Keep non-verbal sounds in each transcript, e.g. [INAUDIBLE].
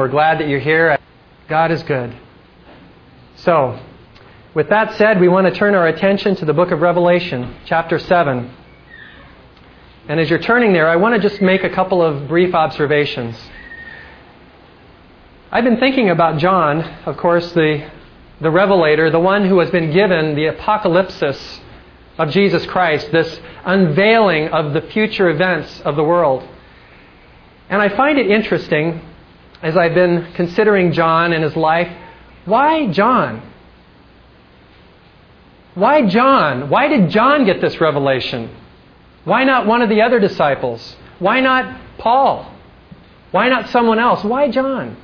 We're glad that you're here. God is good. So, with that said, we want to turn our attention to the book of Revelation, chapter 7. And as you're turning there, I want to just make a couple of brief observations. I've been thinking about John, of course, the, the revelator, the one who has been given the apocalypsis of Jesus Christ, this unveiling of the future events of the world. And I find it interesting as I've been considering John and his life, why John? Why John? Why did John get this revelation? Why not one of the other disciples? Why not Paul? Why not someone else? Why John?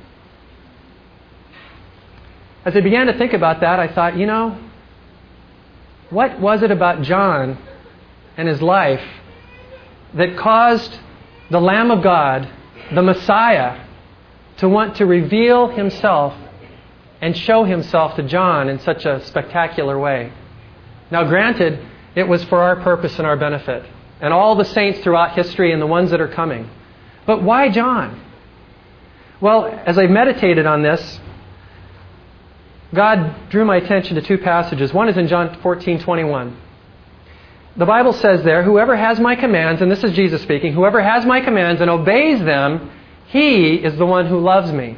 As I began to think about that, I thought, you know, what was it about John and his life that caused the Lamb of God, the Messiah, to want to reveal himself and show himself to John in such a spectacular way. Now, granted, it was for our purpose and our benefit, and all the saints throughout history and the ones that are coming. But why John? Well, as I meditated on this, God drew my attention to two passages. One is in John 14 21. The Bible says there, Whoever has my commands, and this is Jesus speaking, whoever has my commands and obeys them, he is the one who loves me.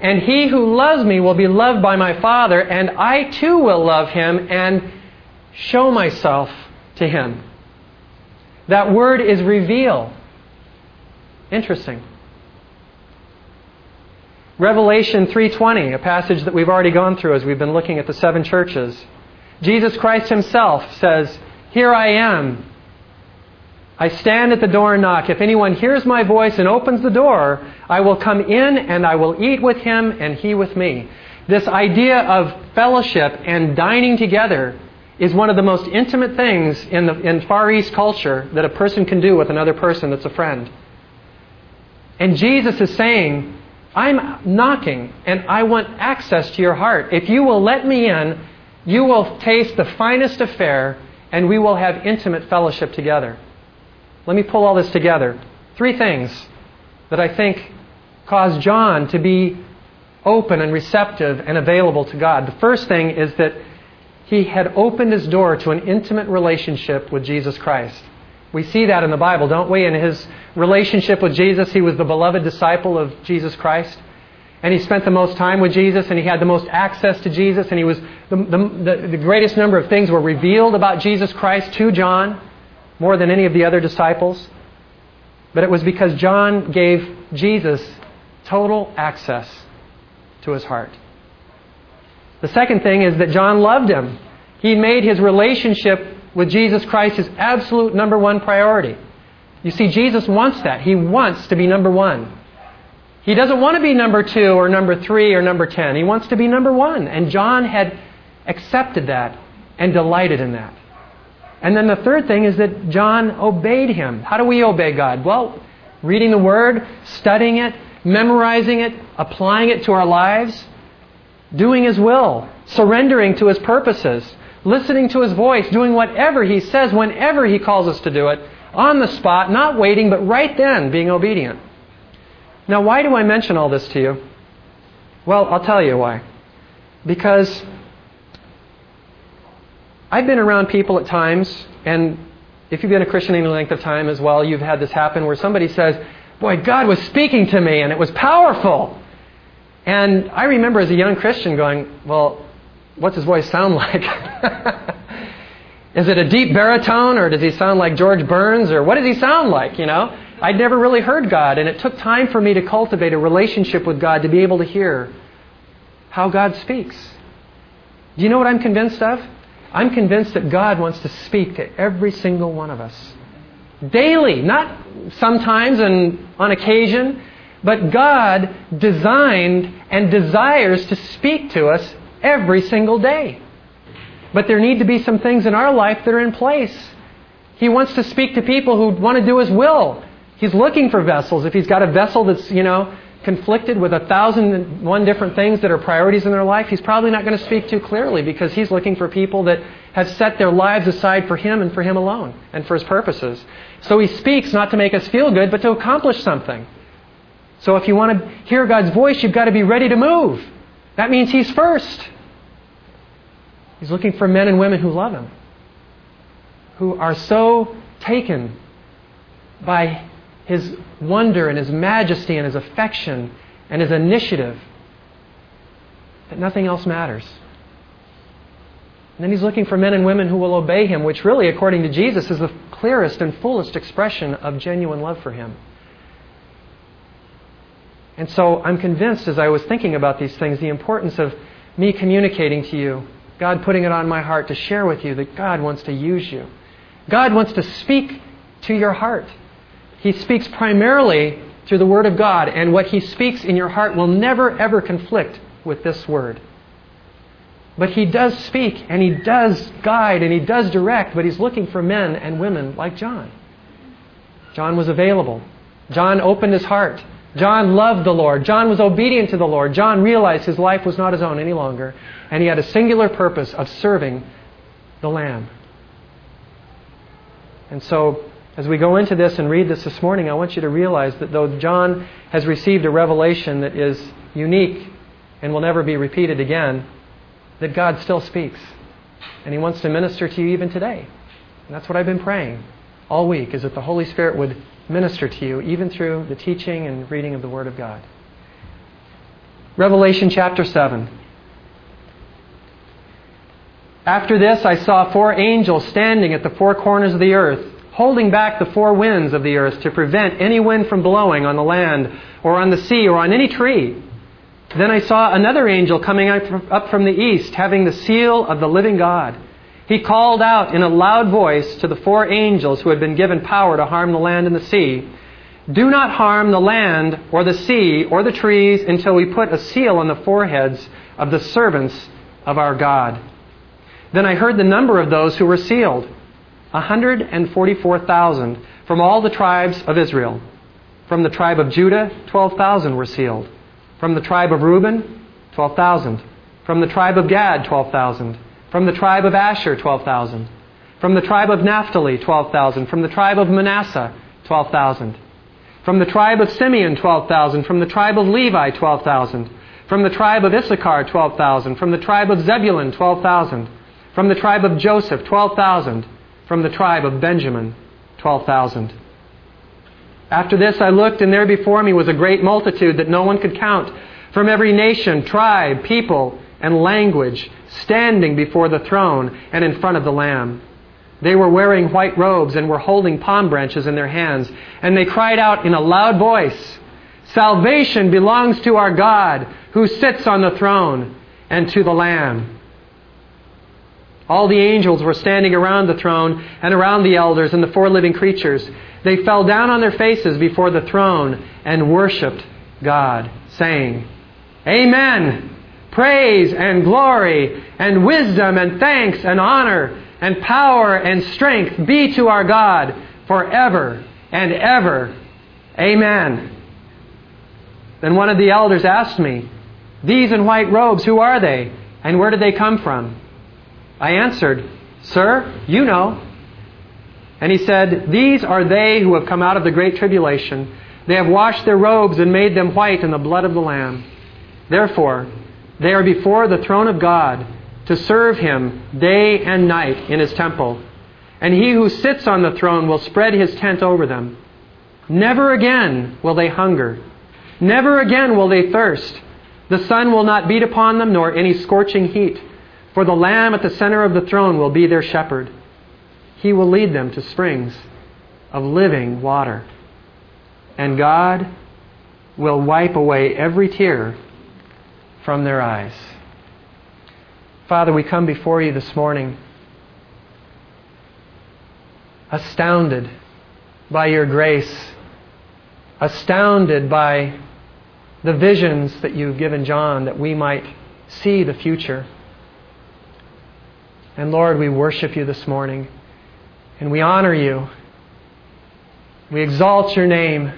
And he who loves me will be loved by my Father, and I too will love him and show myself to him. That word is reveal. Interesting. Revelation 3:20, a passage that we've already gone through as we've been looking at the seven churches. Jesus Christ himself says, "Here I am. I stand at the door and knock. If anyone hears my voice and opens the door, I will come in and I will eat with him and he with me. This idea of fellowship and dining together is one of the most intimate things in, the, in Far East culture that a person can do with another person that's a friend. And Jesus is saying, I'm knocking and I want access to your heart. If you will let me in, you will taste the finest affair and we will have intimate fellowship together. Let me pull all this together. Three things that I think caused John to be open and receptive and available to God. The first thing is that he had opened his door to an intimate relationship with Jesus Christ. We see that in the Bible, don't we? In his relationship with Jesus, he was the beloved disciple of Jesus Christ. And he spent the most time with Jesus, and he had the most access to Jesus, and he was the, the, the greatest number of things were revealed about Jesus Christ to John more than any of the other disciples. But it was because John gave Jesus total access to his heart. The second thing is that John loved him. He made his relationship with Jesus Christ his absolute number one priority. You see, Jesus wants that. He wants to be number one. He doesn't want to be number two or number three or number ten. He wants to be number one. And John had accepted that and delighted in that. And then the third thing is that John obeyed him. How do we obey God? Well, reading the Word, studying it, memorizing it, applying it to our lives, doing His will, surrendering to His purposes, listening to His voice, doing whatever He says whenever He calls us to do it, on the spot, not waiting, but right then being obedient. Now, why do I mention all this to you? Well, I'll tell you why. Because I've been around people at times, and if you've been a Christian any length of time as well, you've had this happen where somebody says, Boy, God was speaking to me, and it was powerful. And I remember as a young Christian going, Well, what's his voice sound [LAUGHS] like? Is it a deep baritone, or does he sound like George Burns, or what does he sound like, you know? I'd never really heard God, and it took time for me to cultivate a relationship with God to be able to hear how God speaks. Do you know what I'm convinced of? I'm convinced that God wants to speak to every single one of us. Daily, not sometimes and on occasion, but God designed and desires to speak to us every single day. But there need to be some things in our life that are in place. He wants to speak to people who want to do His will. He's looking for vessels. If He's got a vessel that's, you know, conflicted with a thousand and one different things that are priorities in their life, he's probably not going to speak too clearly because he's looking for people that have set their lives aside for him and for him alone and for his purposes. So he speaks not to make us feel good, but to accomplish something. So if you want to hear God's voice, you've got to be ready to move. That means He's first. He's looking for men and women who love Him, who are so taken by His wonder and His majesty and His affection and His initiative that nothing else matters. And then He's looking for men and women who will obey Him, which really, according to Jesus, is the clearest and fullest expression of genuine love for Him. And so I'm convinced as I was thinking about these things the importance of me communicating to you, God putting it on my heart to share with you that God wants to use you. God wants to speak to your heart. He speaks primarily through the Word of God, and what He speaks in your heart will never, ever conflict with this Word. But He does speak, and He does guide, and He does direct, but He's looking for men and women like John. John was available. John opened his heart. John loved the Lord. John was obedient to the Lord. John realized his life was not his own any longer, and he had a singular purpose of serving the Lamb. And so, as we go into this and read this this morning, I want you to realize that though John has received a revelation that is unique and will never be repeated again, that God still speaks. And he wants to minister to you even today. And that's what I've been praying all week, is that the Holy Spirit would minister to you, even through the teaching and reading of the Word of God. Revelation chapter 7. After this, I saw four angels standing at the four corners of the earth, holding back the four winds of the earth to prevent any wind from blowing on the land, or on the sea, or on any tree. Then I saw another angel coming up from the east, having the seal of the living God. He called out in a loud voice to the four angels who had been given power to harm the land and the sea Do not harm the land or the sea or the trees until we put a seal on the foreheads of the servants of our God. Then I heard the number of those who were sealed 144,000 from all the tribes of Israel. From the tribe of Judah, 12,000 were sealed. From the tribe of Reuben, 12,000. From the tribe of Gad, 12,000. From the tribe of Asher, 12,000. From the tribe of Naphtali, 12,000. From the tribe of Manasseh, 12,000. From the tribe of Simeon, 12,000. From the tribe of Levi, 12,000. From the tribe of Issachar, 12,000. From the tribe of Zebulun, 12,000. From the tribe of Joseph, 12,000. From the tribe of Benjamin, 12,000. After this I looked, and there before me was a great multitude that no one could count, from every nation, tribe, people, and language, standing before the throne and in front of the Lamb. They were wearing white robes and were holding palm branches in their hands, and they cried out in a loud voice, Salvation belongs to our God, who sits on the throne, and to the Lamb. All the angels were standing around the throne and around the elders and the four living creatures. They fell down on their faces before the throne and worshiped God, saying, Amen. Praise and glory and wisdom and thanks and honor and power and strength be to our God forever and ever. Amen. Then one of the elders asked me, These in white robes, who are they? And where did they come from? I answered, Sir, you know. And he said, These are they who have come out of the great tribulation. They have washed their robes and made them white in the blood of the Lamb. Therefore, they are before the throne of God to serve him day and night in his temple. And he who sits on the throne will spread his tent over them. Never again will they hunger. Never again will they thirst. The sun will not beat upon them, nor any scorching heat. For the Lamb at the center of the throne will be their shepherd. He will lead them to springs of living water. And God will wipe away every tear from their eyes. Father, we come before you this morning astounded by your grace, astounded by the visions that you've given John that we might see the future. And Lord, we worship you this morning and we honor you. We exalt your name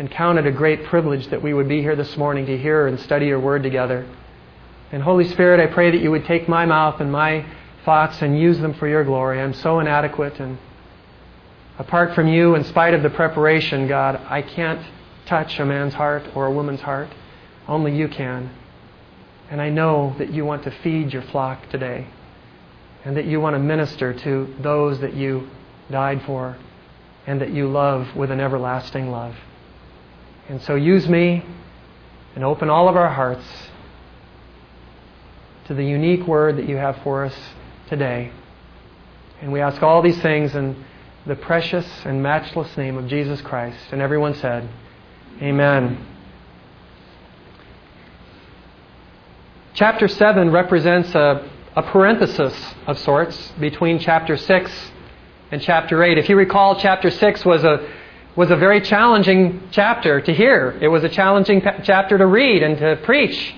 and count it a great privilege that we would be here this morning to hear and study your word together. And Holy Spirit, I pray that you would take my mouth and my thoughts and use them for your glory. I'm so inadequate and apart from you, in spite of the preparation, God, I can't touch a man's heart or a woman's heart. Only you can. And I know that you want to feed your flock today and that you want to minister to those that you died for and that you love with an everlasting love. And so use me and open all of our hearts to the unique word that you have for us today. And we ask all these things in the precious and matchless name of Jesus Christ. And everyone said, Amen. Chapter 7 represents a, a parenthesis of sorts between chapter 6 and chapter 8. If you recall, chapter 6 was a, was a very challenging chapter to hear. It was a challenging chapter to read and to preach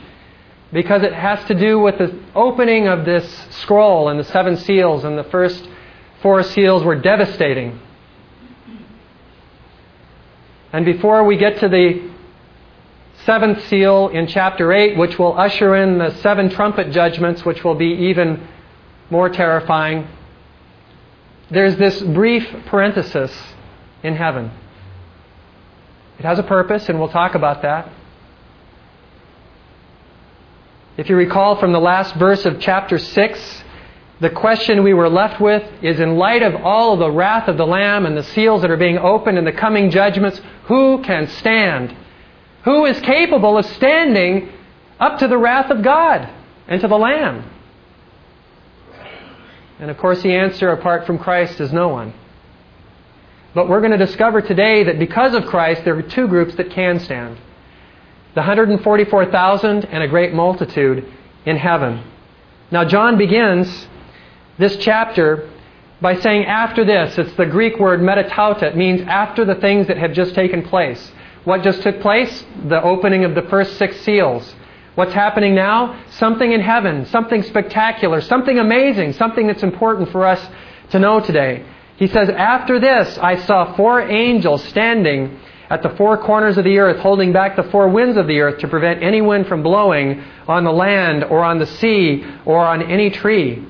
because it has to do with the opening of this scroll and the seven seals, and the first four seals were devastating. And before we get to the seventh seal in chapter 8, which will usher in the seven trumpet judgments, which will be even more terrifying, there's this brief parenthesis in heaven. It has a purpose, and we'll talk about that. If you recall from the last verse of chapter 6, the question we were left with is in light of all of the wrath of the Lamb and the seals that are being opened and the coming judgments, who can stand? Who is capable of standing up to the wrath of God and to the Lamb? And of course, the answer apart from Christ is no one. But we're going to discover today that because of Christ, there are two groups that can stand the 144,000 and a great multitude in heaven. Now, John begins this chapter by saying after this. It's the Greek word metatauta. It means after the things that have just taken place. What just took place? The opening of the first six seals. What's happening now? Something in heaven, something spectacular, something amazing, something that's important for us to know today. He says, After this, I saw four angels standing at the four corners of the earth, holding back the four winds of the earth to prevent any wind from blowing on the land or on the sea or on any tree.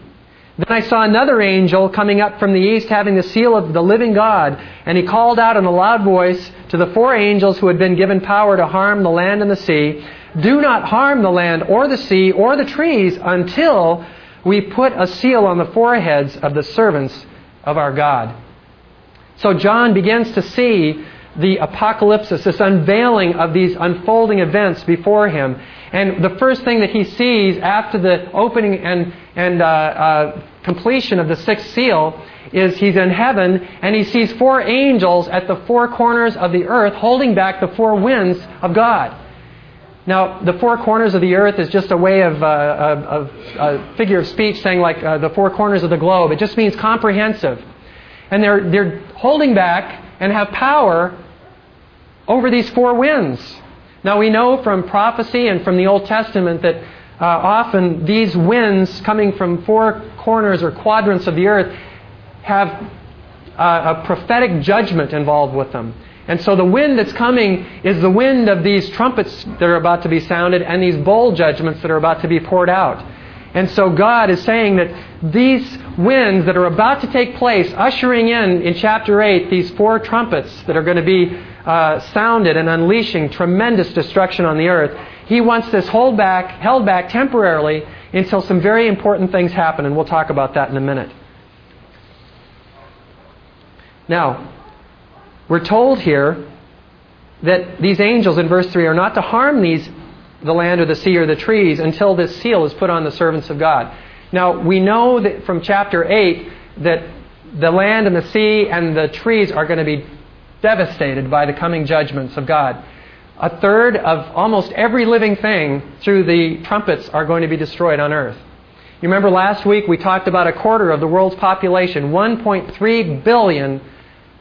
Then I saw another angel coming up from the east having the seal of the living God, and he called out in a loud voice to the four angels who had been given power to harm the land and the sea, Do not harm the land or the sea or the trees until we put a seal on the foreheads of the servants of our God. So John begins to see the apocalypse, this unveiling of these unfolding events before him. And the first thing that he sees after the opening and, and uh, uh, completion of the sixth seal is he's in heaven and he sees four angels at the four corners of the earth holding back the four winds of God. Now, the four corners of the earth is just a way of, uh, figure of speech saying like uh, the four corners of the globe. It just means comprehensive. And they're, they're holding back and have power over these four winds. Now, we know from prophecy and from the Old Testament that uh, often these winds coming from four corners or quadrants of the earth have uh, a prophetic judgment involved with them. And so the wind that's coming is the wind of these trumpets that are about to be sounded and these bowl judgments that are about to be poured out. And so God is saying that these winds that are about to take place, ushering in, in chapter 8, these four trumpets that are going to be uh, sounded and unleashing tremendous destruction on the earth, He wants this hold back, held back temporarily until some very important things happen, and we'll talk about that in a minute. Now, we're told here that these angels in verse 3 are not to harm these the land or the sea or the trees until this seal is put on the servants of God. Now, we know that from chapter 8 that the land and the sea and the trees are going to be devastated by the coming judgments of God. A third of almost every living thing through the trumpets are going to be destroyed on earth. You remember last week we talked about a quarter of the world's population, 1.3 billion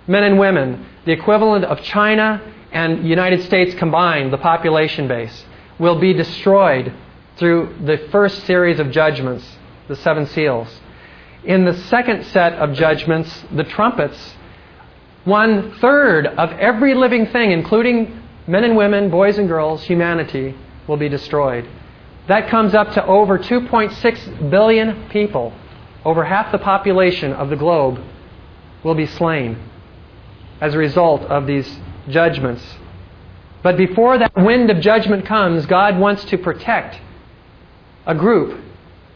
men and women, the equivalent of China and United States combined, the population base will be destroyed through the first series of judgments, the seven seals. In the second set of judgments, the trumpets, one third of every living thing, including men and women, boys and girls, humanity, will be destroyed. That comes up to over 2.6 billion people. Over half the population of the globe will be slain as a result of these judgments But before that wind of judgment comes, God wants to protect a group,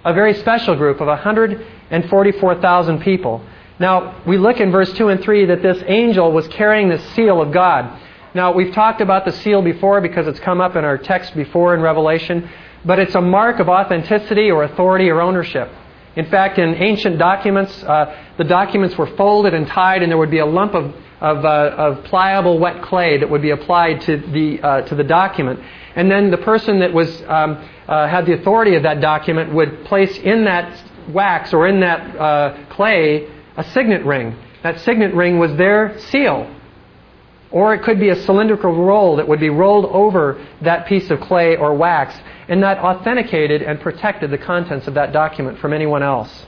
a very special group of 144,000 people. Now, we look in verse 2 and 3 that this angel was carrying the seal of God. Now, we've talked about the seal before because it's come up in our text before in Revelation, but it's a mark of authenticity or authority or ownership. In fact, in ancient documents, uh, the documents were folded and tied, and there would be a lump of, of, uh, of pliable wet clay that would be applied to the, uh, to the document. And then the person that was, um, uh, had the authority of that document would place in that wax or in that uh, clay a signet ring. That signet ring was their seal. Or it could be a cylindrical roll that would be rolled over that piece of clay or wax and that authenticated and protected the contents of that document from anyone else.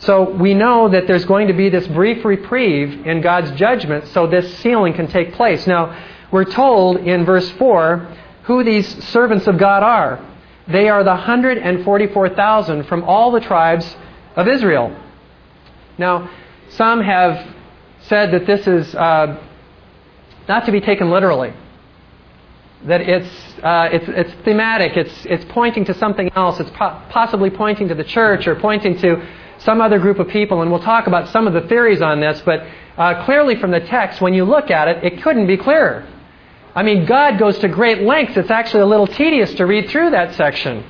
So we know that there's going to be this brief reprieve in God's judgment so this sealing can take place. Now, we're told in verse 4 who these servants of God are. They are the 144,000 from all the tribes of Israel. Now, some have said that this is uh, not to be taken literally that it's, uh, it's, it's thematic, it's, it's pointing to something else, it's po- possibly pointing to the church or pointing to some other group of people, and we'll talk about some of the theories on this, but uh, clearly from the text, when you look at it, it couldn't be clearer. I mean, God goes to great lengths. It's actually a little tedious to read through that section.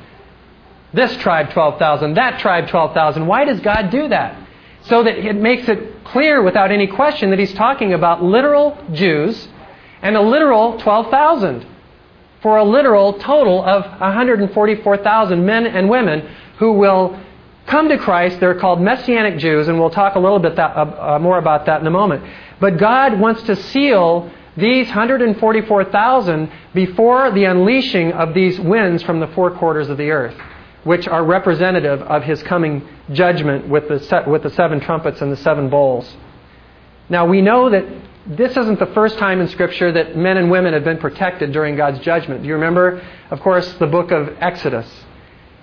This tribe 12,000, that tribe 12,000. Why does God do that? So that it makes it clear without any question that He's talking about literal Jews and a literal 12,000 for a literal total of 144,000 men and women who will come to Christ. They're called Messianic Jews, and we'll talk a little bit that, uh, uh, more about that in a moment. But God wants to seal these 144,000 before the unleashing of these winds from the four quarters of the earth, which are representative of His coming judgment with the, with the seven trumpets and the seven bowls. Now, we know that this isn't the first time in Scripture that men and women have been protected during God's judgment. Do you remember, of course, the book of Exodus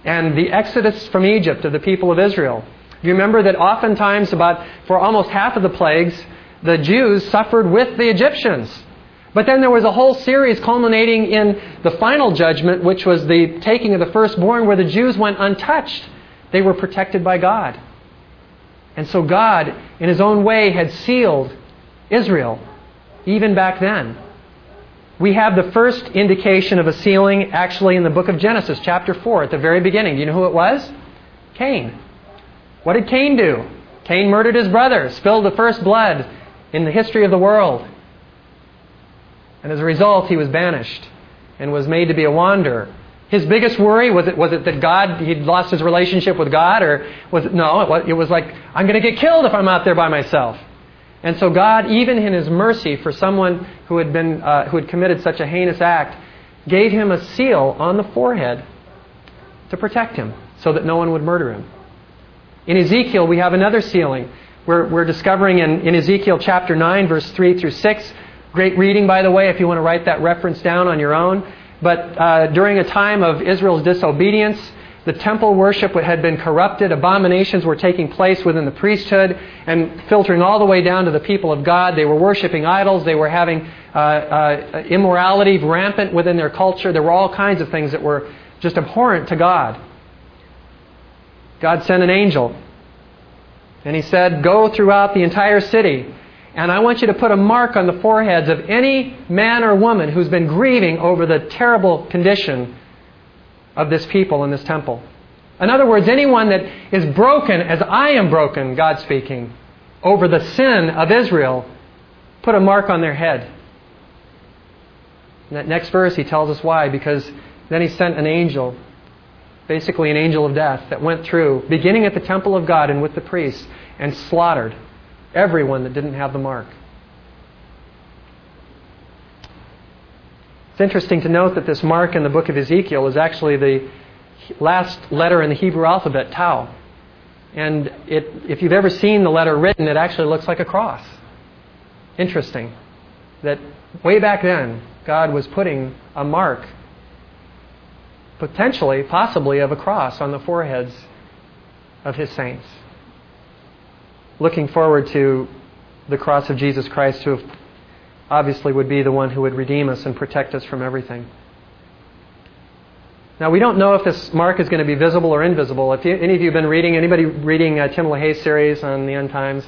and the exodus from Egypt of the people of Israel? You remember that oftentimes, about for almost half of the plagues, the Jews suffered with the Egyptians? But then there was a whole series culminating in the final judgment, which was the taking of the firstborn, where the Jews went untouched. They were protected by God. And so God, in His own way, had sealed Israel, even back then. We have the first indication of a sealing actually in the book of Genesis, chapter 4, at the very beginning. Do you know who it was? Cain. What did Cain do? Cain murdered his brother, spilled the first blood in the history of the world. And as a result, he was banished and was made to be a wanderer. His biggest worry was it was it that God he'd lost his relationship with God, or was it no? It was like I'm going to get killed if I'm out there by myself. And so God, even in His mercy for someone who had, been, uh, who had committed such a heinous act, gave him a seal on the forehead to protect him so that no one would murder him. In Ezekiel, we have another sealing. We're, we're discovering in, in Ezekiel chapter 9, verse 3 through 6. Great reading, by the way, if you want to write that reference down on your own. But uh, during a time of Israel's disobedience, the temple worship had been corrupted. Abominations were taking place within the priesthood and filtering all the way down to the people of God. They were worshiping idols. They were having uh, uh, immorality rampant within their culture. There were all kinds of things that were just abhorrent to God. God sent an angel. And he said, Go throughout the entire city. And I want you to put a mark on the foreheads of any man or woman who's been grieving over the terrible condition of this people in this temple. In other words, anyone that is broken as I am broken, God speaking, over the sin of Israel, put a mark on their head. In that next verse, he tells us why. Because then he sent an angel, basically an angel of death, that went through, beginning at the temple of God and with the priests, and slaughtered everyone that didn't have the mark. It's interesting to note that this mark in the book of Ezekiel is actually the last letter in the Hebrew alphabet, Tau. And it, if you've ever seen the letter written, it actually looks like a cross. Interesting. That way back then, God was putting a mark, potentially, possibly, of a cross on the foreheads of his saints. Looking forward to the cross of Jesus Christ to have obviously would be the one who would redeem us and protect us from everything. Now, we don't know if this mark is going to be visible or invisible. If you, any of you have been reading, anybody reading uh, Tim LaHaye's series on the end times?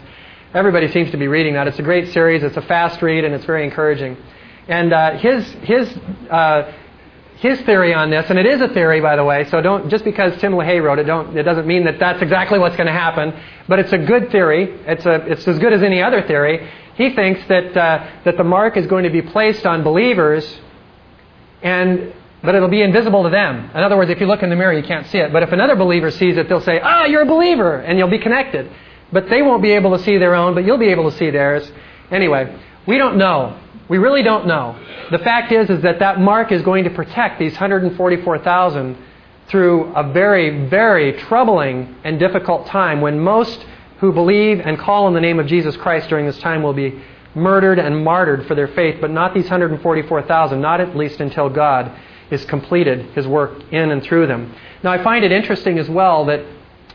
Everybody seems to be reading that. It's a great series. It's a fast read, and it's very encouraging. And uh, his, his, uh, his theory on this, and it is a theory, by the way, so don't, just because Tim LaHaye wrote it, don't, it doesn't mean that that's exactly what's going to happen, but it's a good theory. It's, a, it's as good as any other theory. He thinks that, uh, that the mark is going to be placed on believers and but it'll be invisible to them. In other words, if you look in the mirror, you can't see it. But if another believer sees it, they'll say, Ah, you're a believer, and you'll be connected. But they won't be able to see their own, but you'll be able to see theirs. Anyway, we don't know. We really don't know. The fact is, is that that mark is going to protect these 144,000 through a very, very troubling and difficult time when most who believe and call on the name of Jesus Christ during this time will be murdered and martyred for their faith, but not these 144,000, not at least until God is completed his work in and through them. Now, I find it interesting as well that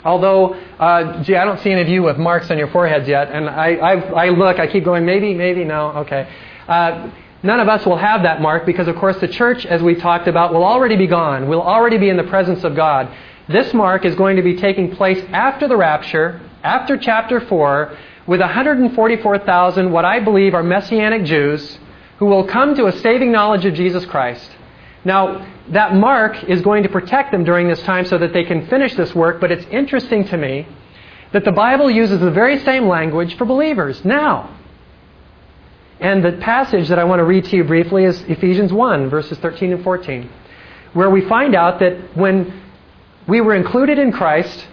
although, uh, gee, I don't see any of you with marks on your foreheads yet, and I, I, I look, I keep going, maybe, maybe, no, okay. Uh, none of us will have that mark because, of course, the church, as we talked about, will already be gone. We'll already be in the presence of God. This mark is going to be taking place after the rapture, after chapter 4, with 144,000, what I believe are Messianic Jews, who will come to a saving knowledge of Jesus Christ. Now, that mark is going to protect them during this time so that they can finish this work, but it's interesting to me that the Bible uses the very same language for believers now. And the passage that I want to read to you briefly is Ephesians 1, verses 13 and 14, where we find out that when we were included in Christ,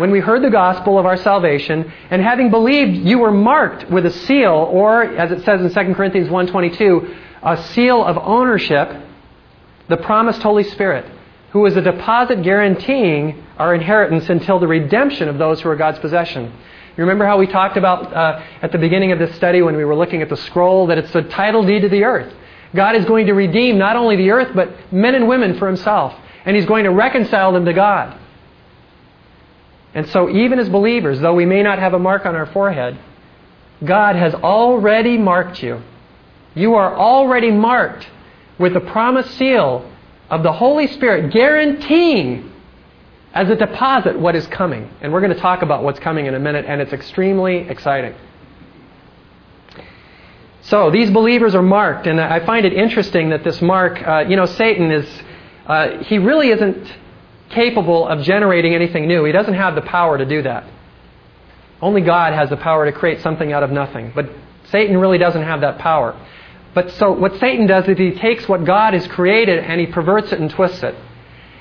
when we heard the gospel of our salvation, and having believed, you were marked with a seal, or as it says in 2 Corinthians 1.22, a seal of ownership the promised Holy Spirit, who is a deposit guaranteeing our inheritance until the redemption of those who are God's possession. You remember how we talked about uh, at the beginning of this study when we were looking at the scroll that it's the title deed to the earth. God is going to redeem not only the earth, but men and women for himself. And he's going to reconcile them to God. And so, even as believers, though we may not have a mark on our forehead, God has already marked you. You are already marked with the promised seal of the Holy Spirit guaranteeing as a deposit what is coming. And we're going to talk about what's coming in a minute, and it's extremely exciting. So these believers are marked, and I find it interesting that this mark, uh, you know, Satan is, uh, he really isn't capable of generating anything new. He doesn't have the power to do that. Only God has the power to create something out of nothing. But Satan really doesn't have that power. But so what Satan does is he takes what God has created and he perverts it and twists it.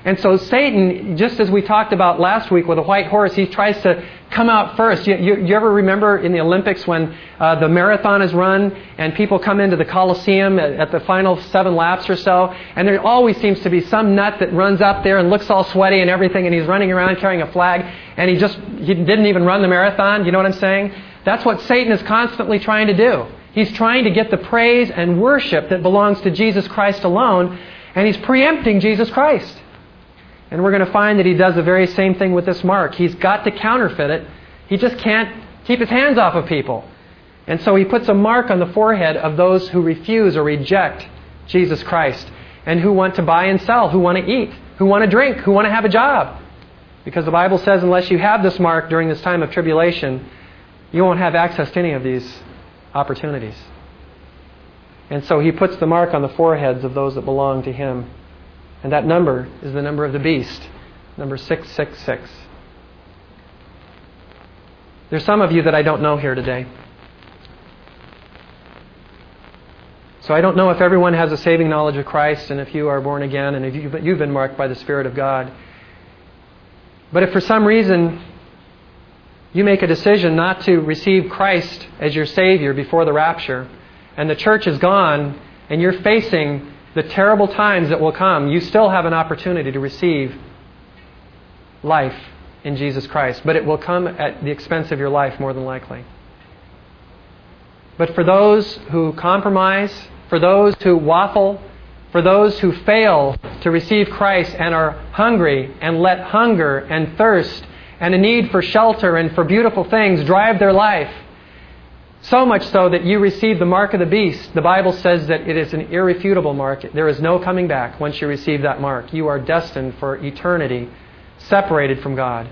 And so Satan, just as we talked about last week with a white horse, he tries to come out first. You, you, you ever remember in the Olympics when uh, the marathon is run and people come into the Coliseum at, at, the final seven laps or so, and there always seems to be some nut that runs up there and looks all sweaty and everything, and he's running around carrying a flag, and he just he didn't even run the marathon. You know what I'm saying? That's what Satan is constantly trying to do. He's trying to get the praise and worship that belongs to Jesus Christ alone, and he's preempting Jesus Christ. And we're going to find that he does the very same thing with this mark. He's got to counterfeit it. He just can't keep his hands off of people. And so he puts a mark on the forehead of those who refuse or reject Jesus Christ and who want to buy and sell, who want to eat, who want to drink, who want to have a job. Because the Bible says unless you have this mark during this time of tribulation, you won't have access to any of these opportunities. And so he puts the mark on the foreheads of those that belong to him. And that number is the number of the beast, number 666. There's some of you that I don't know here today. So I don't know if everyone has a saving knowledge of Christ and if you are born again and if you've been marked by the Spirit of God. But if for some reason you make a decision not to receive Christ as your Savior before the rapture, and the church is gone, and you're facing the terrible times that will come, you still have an opportunity to receive life in Jesus Christ. But it will come at the expense of your life, more than likely. But for those who compromise, for those who waffle, for those who fail to receive Christ and are hungry and let hunger and thirst and a need for shelter and for beautiful things drive their life, So much so that you receive the mark of the beast. The Bible says that it is an irrefutable mark. There is no coming back once you receive that mark. You are destined for eternity, separated from God.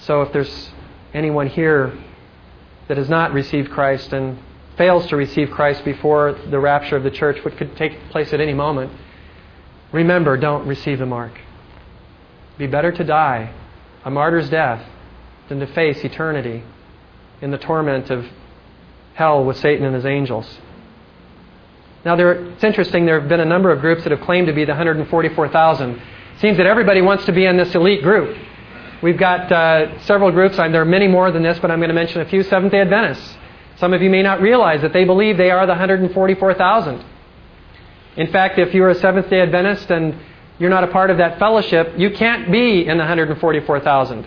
So if there's anyone here that has not received Christ and fails to receive Christ before the rapture of the church, which could take place at any moment, remember, don't receive the mark. Be better to die a martyr's death than to face eternity in the torment of hell with Satan and his angels. Now, there, it's interesting, there have been a number of groups that have claimed to be the 144,000. It seems that everybody wants to be in this elite group. We've got uh, several groups. There are many more than this, but I'm going to mention a few. Seventh day Adventists. Some of you may not realize that they believe they are the 144,000. In fact, if you're a Seventh day Adventist and you're not a part of that fellowship, you can't be in the 144,000.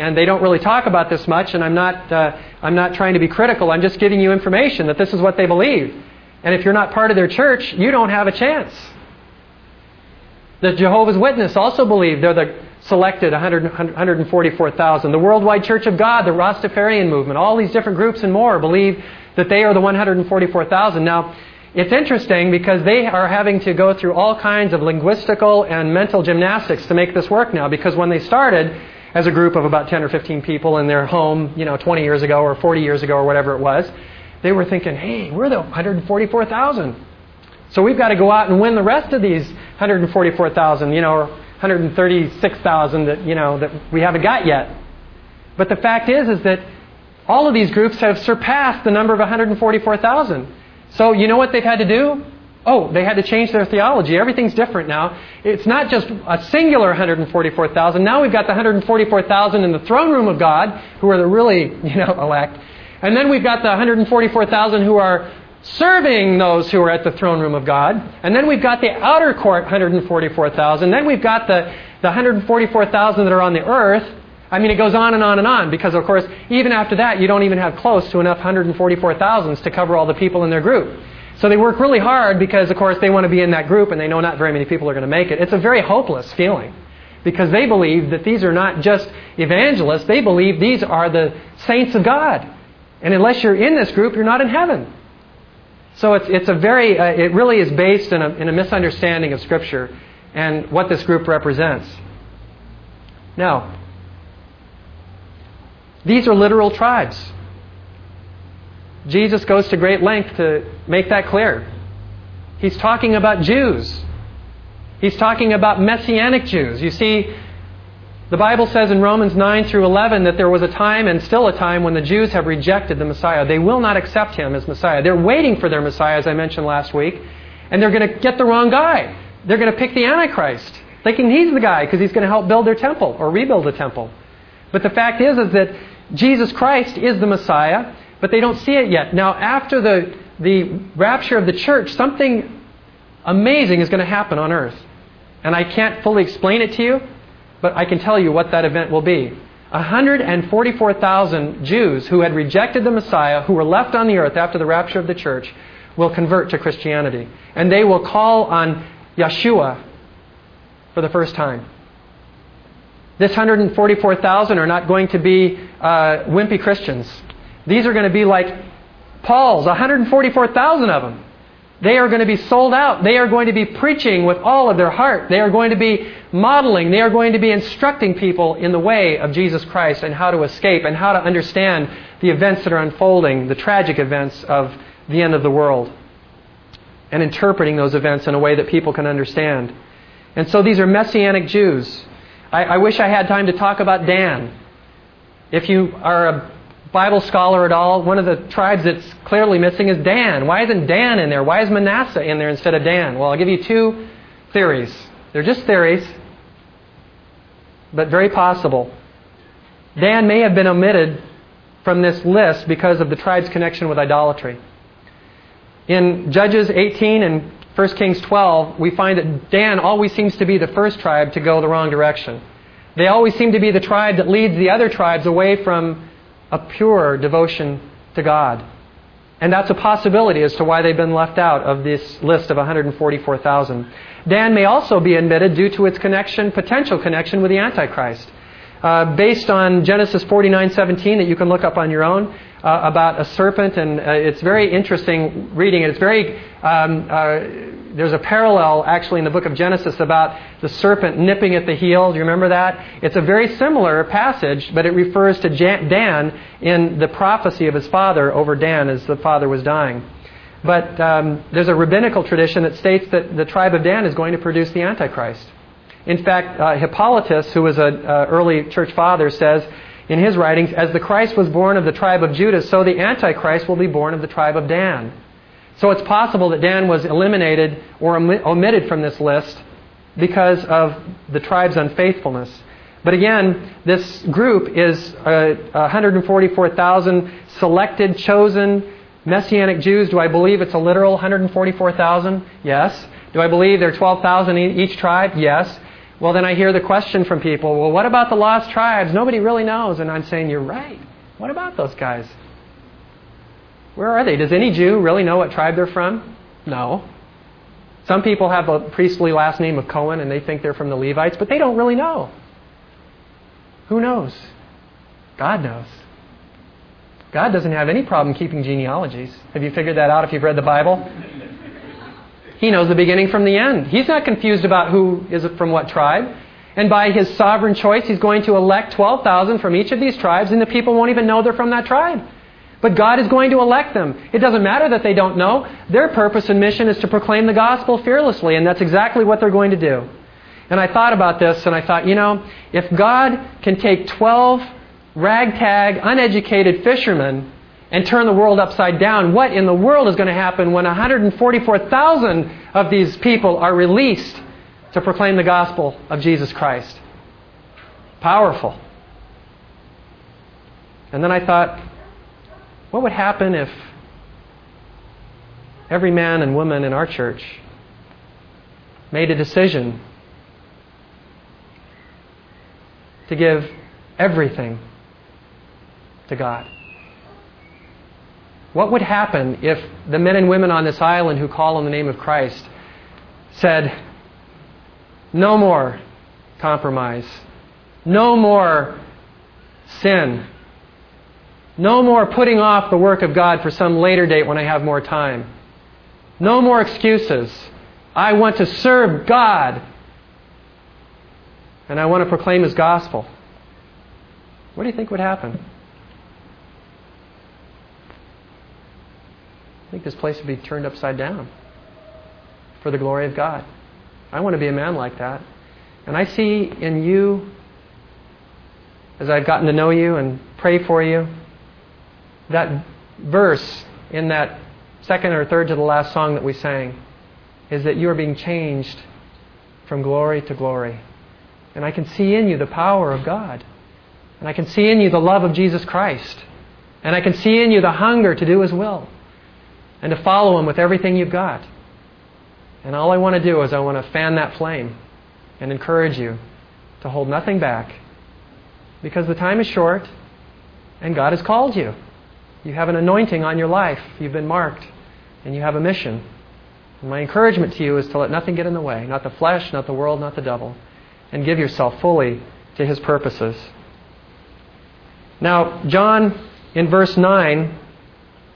And they don't really talk about this much, and I'm not, uh, I'm not trying to be critical. I'm just giving you information that this is what they believe. And if you're not part of their church, you don't have a chance. The Jehovah's Witness also believe they're the selected 100, 144,000. The Worldwide Church of God, the Rastafarian movement, all these different groups and more believe that they are the 144,000. Now, it's interesting because they are having to go through all kinds of linguistical and mental gymnastics to make this work now because when they started as a group of about 10 or 15 people in their home, you know, 20 years ago or 40 years ago or whatever it was, they were thinking, hey, we're the 144,000. So we've got to go out and win the rest of these 144,000, you know, or 136,000 that, you know, that we haven't got yet. But the fact is, is that all of these groups have surpassed the number of 144,000. So you know what they've had to do? Oh, they had to change their theology. Everything's different now. It's not just a singular 144,000. Now we've got the 144,000 in the throne room of God, who are the really, [LAUGHS] you know, elect. And then we've got the 144,000 who are serving those who are at the throne room of God. And then we've got the outer court 144,000. Then we've got the, the 144,000 that are on the earth. I mean, it goes on and on and on because, of course, even after that, you don't even have close to enough 144,000s to cover all the people in their group. So they work really hard because, of course, they want to be in that group and they know not very many people are going to make it. It's a very hopeless feeling because they believe that these are not just evangelists, they believe these are the saints of God. And unless you're in this group, you're not in heaven. So it's, it's a very, uh, it really is based in a, in a misunderstanding of Scripture and what this group represents. Now, these are literal tribes. Jesus goes to great length to make that clear. He's talking about Jews. He's talking about Messianic Jews. You see, the Bible says in Romans 9 through 11 that there was a time and still a time when the Jews have rejected the Messiah. They will not accept him as Messiah. They're waiting for their Messiah, as I mentioned last week, and they're going to get the wrong guy. They're going to pick the Antichrist, thinking he's the guy because he's going to help build their temple or rebuild the temple. But the fact is, is that Jesus Christ is the Messiah, but they don't see it yet. Now, after the, the rapture of the church, something amazing is going to happen on earth. And I can't fully explain it to you, but I can tell you what that event will be. 144,000 Jews who had rejected the Messiah, who were left on the earth after the rapture of the church, will convert to Christianity. And they will call on Yeshua for the first time. This 144,000 are not going to be uh, wimpy Christians. These are going to be like Paul's, 144,000 of them. They are going to be sold out. They are going to be preaching with all of their heart. They are going to be modeling. They are going to be instructing people in the way of Jesus Christ and how to escape and how to understand the events that are unfolding, the tragic events of the end of the world, and interpreting those events in a way that people can understand. And so these are Messianic Jews. I, I wish I had time to talk about Dan. If you are a Bible scholar at all, one of the tribes that's clearly missing is Dan. Why isn't Dan in there? Why is Manasseh in there instead of Dan? Well, I'll give you two theories. They're just theories, but very possible. Dan may have been omitted from this list because of the tribe's connection with idolatry. In Judges 18 and 1 Kings 12, we find that Dan always seems to be the first tribe to go the wrong direction. They always seem to be the tribe that leads the other tribes away from a pure devotion to God. And that's a possibility as to why they've been left out of this list of 144,000. Dan may also be admitted due to its connection, potential connection with the Antichrist. Uh, based on Genesis 49:17 that you can look up on your own, uh, about a serpent, and uh, it's very interesting reading. It's very um, uh, there's a parallel actually in the book of Genesis about the serpent nipping at the heel. Do you remember that? It's a very similar passage, but it refers to Dan in the prophecy of his father over Dan as the father was dying. But um, there's a rabbinical tradition that states that the tribe of Dan is going to produce the Antichrist. In fact, uh, Hippolytus, who was an early church father, says in his writings, as the Christ was born of the tribe of Judah, so the Antichrist will be born of the tribe of Dan. So it's possible that Dan was eliminated or omitted from this list because of the tribe's unfaithfulness. But again, this group is uh, 144,000 selected, chosen Messianic Jews. Do I believe it's a literal 144,000? Yes. Do I believe there are 12,000 in each tribe? Yes. Well, then I hear the question from people well, what about the lost tribes? Nobody really knows. And I'm saying, you're right. What about those guys? Where are they? Does any Jew really know what tribe they're from? No. Some people have a priestly last name of Cohen and they think they're from the Levites, but they don't really know. Who knows? God knows. God doesn't have any problem keeping genealogies. Have you figured that out if you've read the Bible? He knows the beginning from the end. He's not confused about who is from what tribe. And by his sovereign choice, he's going to elect 12,000 from each of these tribes, and the people won't even know they're from that tribe. But God is going to elect them. It doesn't matter that they don't know. Their purpose and mission is to proclaim the gospel fearlessly, and that's exactly what they're going to do. And I thought about this, and I thought, you know, if God can take 12 ragtag, uneducated fishermen and turn the world upside down, what in the world is going to happen when 144,000 of these people are released to proclaim the gospel of Jesus Christ? Powerful. And then I thought, what would happen if every man and woman in our church made a decision to give everything to God? What would happen if the men and women on this island who call on the name of Christ said, No more compromise, no more sin, no more putting off the work of God for some later date when I have more time. No more excuses. I want to serve God. And I want to proclaim His gospel. What do you think would happen? I think this place would be turned upside down for the glory of God. I want to be a man like that. And I see in you, as I've gotten to know you and pray for you, that verse in that second or third to the last song that we sang is that you are being changed from glory to glory. And I can see in you the power of God. And I can see in you the love of Jesus Christ. And I can see in you the hunger to do His will and to follow Him with everything you've got. And all I want to do is I want to fan that flame and encourage you to hold nothing back because the time is short and God has called you. You have an anointing on your life. You've been marked, and you have a mission. And my encouragement to you is to let nothing get in the way not the flesh, not the world, not the devil and give yourself fully to his purposes. Now, John, in verse 9,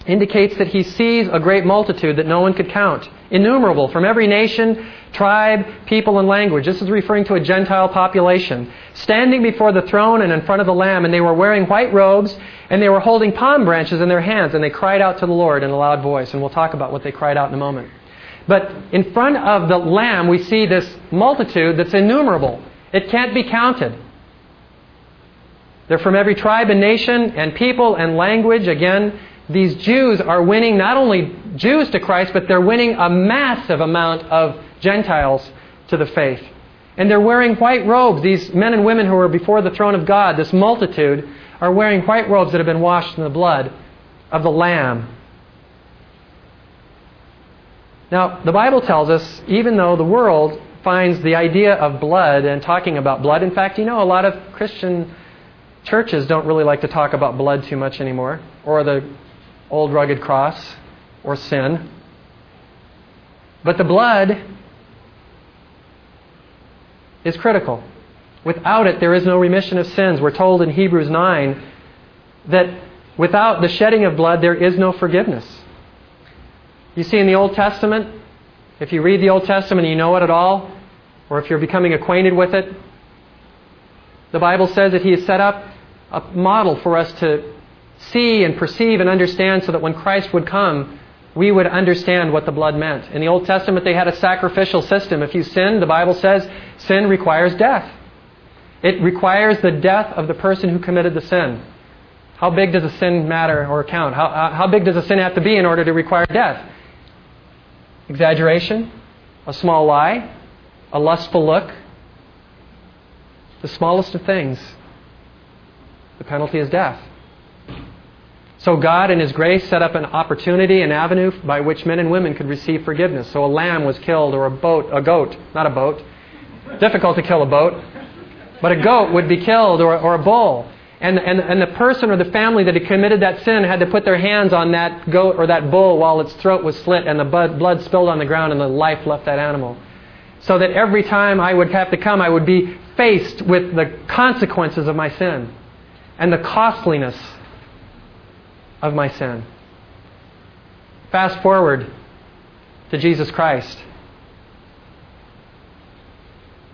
indicates that he sees a great multitude that no one could count, innumerable, from every nation, tribe, people, and language. This is referring to a Gentile population, standing before the throne and in front of the Lamb, and they were wearing white robes, and they were holding palm branches in their hands, and they cried out to the Lord in a loud voice. And we'll talk about what they cried out in a moment. But in front of the Lamb, we see this multitude that's innumerable. It can't be counted. They're from every tribe and nation and people and language. Again, these Jews are winning not only Jews to Christ, but they're winning a massive amount of Gentiles to the faith. And they're wearing white robes. These men and women who are before the throne of God, this multitude, are wearing white robes that have been washed in the blood of the Lamb. Now, the Bible tells us, even though the world finds the idea of blood and talking about blood, in fact, you know, a lot of Christian churches don't really like to talk about blood too much anymore, or the old rugged cross, or sin. But the blood is critical. Without it, there is no remission of sins. We're told in Hebrews 9 that Without the shedding of blood, there is no forgiveness. You see, in the Old Testament, if you read the Old Testament and you know it at all, or if you're becoming acquainted with it, the Bible says that He has set up a model for us to see and perceive and understand so that when Christ would come, we would understand what the blood meant. In the Old Testament, they had a sacrificial system. If you sin, the Bible says sin requires death. It requires the death of the person who committed the sin. How big does a sin matter or count? How, uh, how big does a sin have to be in order to require death? Exaggeration? A small lie? A lustful look? The smallest of things. The penalty is death. So God, in His grace, set up an opportunity, an avenue by which men and women could receive forgiveness. So a lamb was killed, or a boat, a goat, not a boat. Difficult to kill a boat, but a goat would be killed, or, or a bull. And, and, and the person or the family that had committed that sin had to put their hands on that goat or that bull while its throat was slit and the blood spilled on the ground and the life left that animal. So that every time I would have to come, I would be faced with the consequences of my sin and the costliness of my sin. Fast forward to Jesus Christ.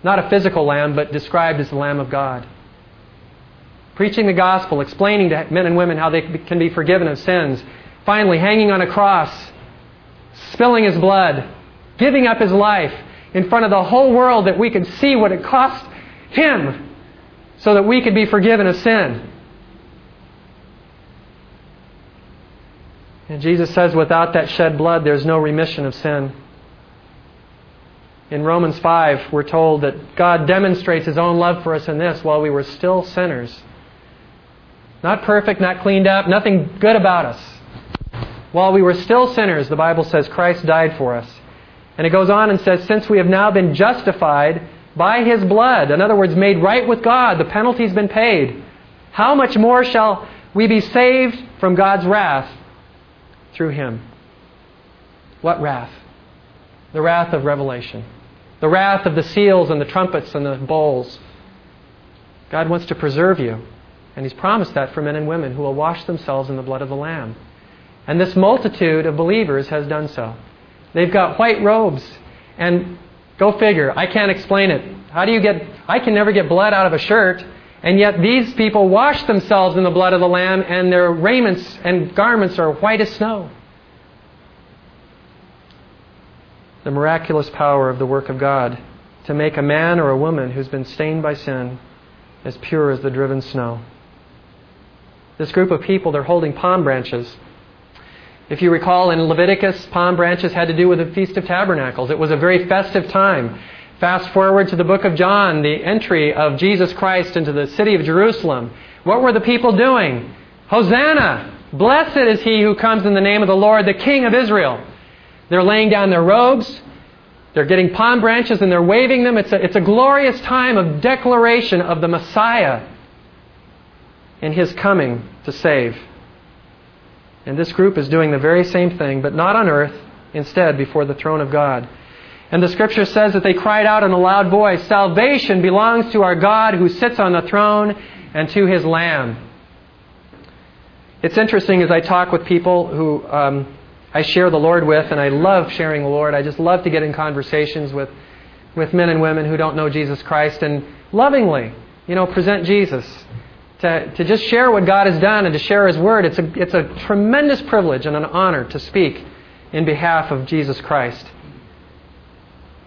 Not a physical lamb, but described as the Lamb of God preaching the gospel, explaining to men and women how they can be forgiven of sins, finally hanging on a cross, spilling his blood, giving up his life in front of the whole world that we could see what it cost him so that we could be forgiven of sin. And Jesus says, without that shed blood, there's no remission of sin. In Romans 5, we're told that God demonstrates his own love for us in this while we were still sinners. Not perfect, not cleaned up, nothing good about us. While we were still sinners, the Bible says Christ died for us. And it goes on and says, Since we have now been justified by his blood, in other words, made right with God, the penalty's been paid, how much more shall we be saved from God's wrath through him? What wrath? The wrath of revelation. The wrath of the seals and the trumpets and the bowls. God wants to preserve you. And he's promised that for men and women who will wash themselves in the blood of the Lamb. And this multitude of believers has done so. They've got white robes. And go figure, I can't explain it. How do you get, I can never get blood out of a shirt. And yet these people wash themselves in the blood of the Lamb, and their raiments and garments are white as snow. The miraculous power of the work of God to make a man or a woman who's been stained by sin as pure as the driven snow this group of people, they're holding palm branches. If you recall, in Leviticus, palm branches had to do with the Feast of Tabernacles. It was a very festive time. Fast forward to the book of John, the entry of Jesus Christ into the city of Jerusalem. What were the people doing? Hosanna! Blessed is he who comes in the name of the Lord, the King of Israel. They're laying down their robes. They're getting palm branches and they're waving them. It's a, it's a glorious time of declaration of the Messiah and his coming to save. And this group is doing the very same thing, but not on earth, instead before the throne of God. And the scripture says that they cried out in a loud voice, Salvation belongs to our God who sits on the throne and to his Lamb. It's interesting as I talk with people who um, I share the Lord with, and I love sharing the Lord. I just love to get in conversations with, with men and women who don't know Jesus Christ and lovingly, you know, present Jesus to, to just share what God has done and to share His Word. It's a, it's a tremendous privilege and an honor to speak in behalf of Jesus Christ.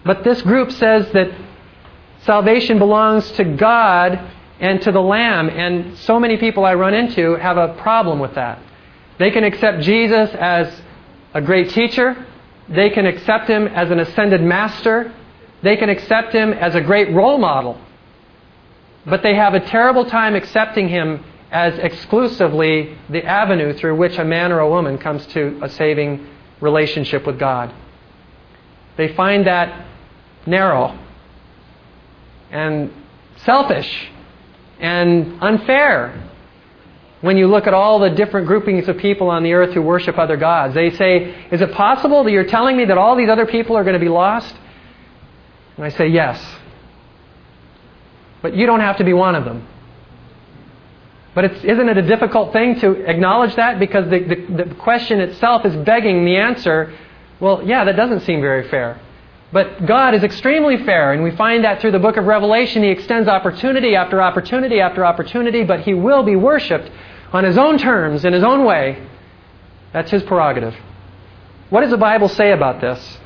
But this group says that salvation belongs to God and to the Lamb, and so many people I run into have a problem with that. They can accept Jesus as a great teacher, they can accept Him as an ascended master, they can accept Him as a great role model. But they have a terrible time accepting him as exclusively the avenue through which a man or a woman comes to a saving relationship with God. They find that narrow and selfish and unfair when you look at all the different groupings of people on the earth who worship other gods. They say, Is it possible that you're telling me that all these other people are going to be lost? And I say, Yes. But you don't have to be one of them. But isn't it a difficult thing to acknowledge that? Because the, the, the question itself is begging the answer well, yeah, that doesn't seem very fair. But God is extremely fair, and we find that through the book of Revelation. He extends opportunity after opportunity after opportunity, but He will be worshiped on His own terms, in His own way. That's His prerogative. What does the Bible say about this?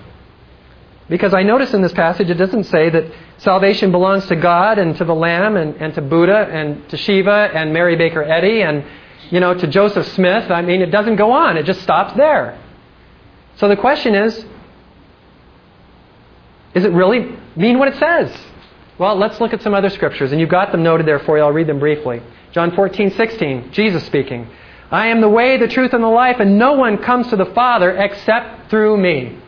Because I notice in this passage it doesn't say that salvation belongs to God and to the Lamb and, and to Buddha and to Shiva and Mary Baker Eddy and you know to Joseph Smith. I mean, it doesn't go on. It just stops there. So the question is, is it really mean what it says? Well, let's look at some other scriptures, and you've got them noted there for you. I'll read them briefly. John 14, 16, Jesus speaking. I am the way, the truth, and the life, and no one comes to the Father except through me.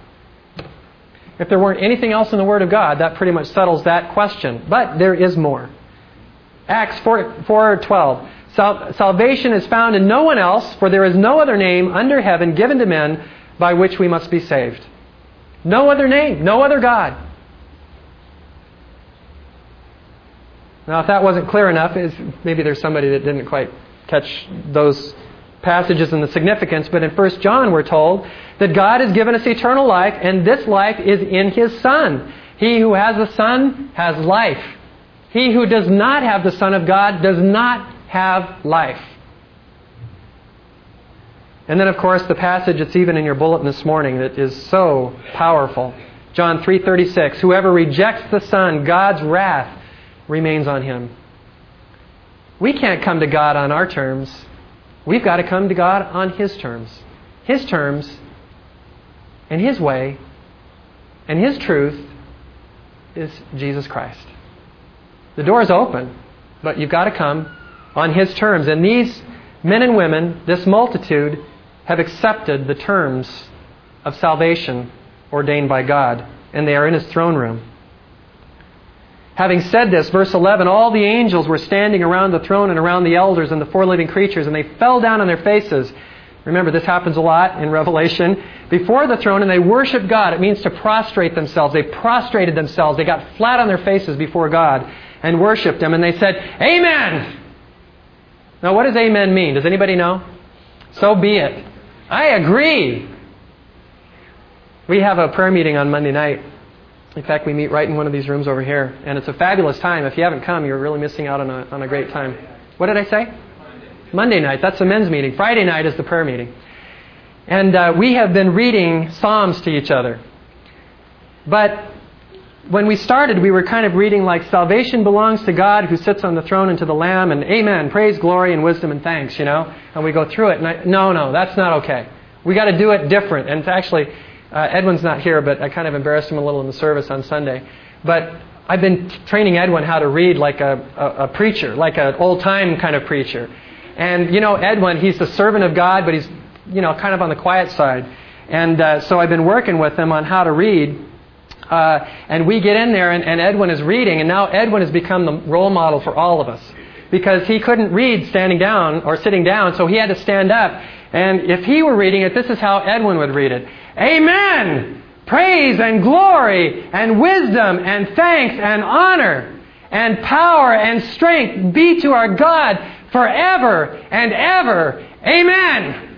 If there weren't anything else in the Word of God, that pretty much settles that question. But there is more. Acts 4, 4 12. Sal- salvation is found in no one else, for there is no other name under heaven given to men by which we must be saved. No other name, no other God. Now, if that wasn't clear enough, maybe there's somebody that didn't quite catch those passages and the significance, but in 1 John we're told that God has given us eternal life, and this life is in His Son. He who has the Son has life. He who does not have the Son of God does not have life. And then, of course, the passage that's even in your bulletin this morning that is so powerful. John 3:36, whoever rejects the Son, God's wrath remains on him. We can't come to God on our terms. We've got to come to God on His terms. His terms and His way and His truth is Jesus Christ. The door is open, but you've got to come on His terms. And these men and women, this multitude, have accepted the terms of salvation ordained by God, and they are in His throne room. Having said this, verse 11, all the angels were standing around the throne and around the elders and the four living creatures, and they fell down on their faces. Remember, this happens a lot in Revelation. Before the throne, and they worshiped God. It means to prostrate themselves. They prostrated themselves. They got flat on their faces before God and worshiped Him, and they said, Amen! Now, what does amen mean? Does anybody know? So be it. I agree. We have a prayer meeting on Monday night in fact, we meet right in one of these rooms over here, and it's a fabulous time. If you haven't come, you're really missing out on a, on a great time. What did I say? Monday, Monday night. That's the men's meeting. Friday night is the prayer meeting. And uh, we have been reading Psalms to each other. But when we started, we were kind of reading like salvation belongs to God who sits on the throne and to the Lamb, and amen, praise, glory, and wisdom and thanks, you know? And we go through it. And I, no, no, that's not okay. We got to do it different. And actually, uh, Edwin's not here, but I kind of embarrassed him a little in the service on Sunday. But I've been training Edwin how to read like a, a, a preacher, like an old time kind of preacher. And, you know, Edwin, he's the servant of God, but he's, you know, kind of on the quiet side. And uh, so I've been working with him on how to read. Uh, and we get in there, and, and Edwin is reading, and now Edwin has become the role model for all of us. Because he couldn't read standing down or sitting down, so he had to stand up. And if he were reading it, this is how Edwin would read it. Amen. Praise and glory and wisdom and thanks and honor and power and strength be to our God forever and ever. Amen.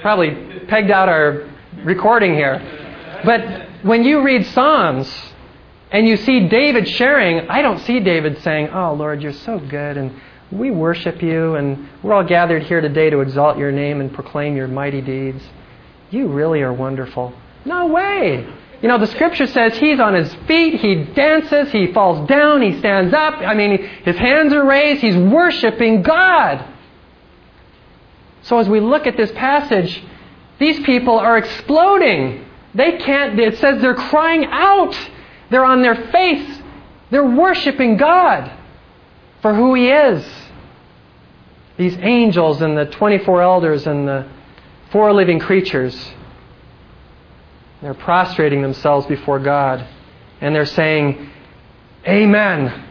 Probably pegged out our recording here. But when you read Psalms and you see David sharing, I don't see David saying, Oh, Lord, you're so good and we worship you and we're all gathered here today to exalt your name and proclaim your mighty deeds. You really are wonderful. No way. You know, the scripture says he's on his feet, he dances, he falls down, he stands up. I mean, his hands are raised, he's worshiping God. So as we look at this passage, these people are exploding. They can't, it says they're crying out. They're on their face. They're worshiping God for who He is. These angels and the 24 elders and the four living creatures. They're prostrating themselves before God and they're saying, Amen.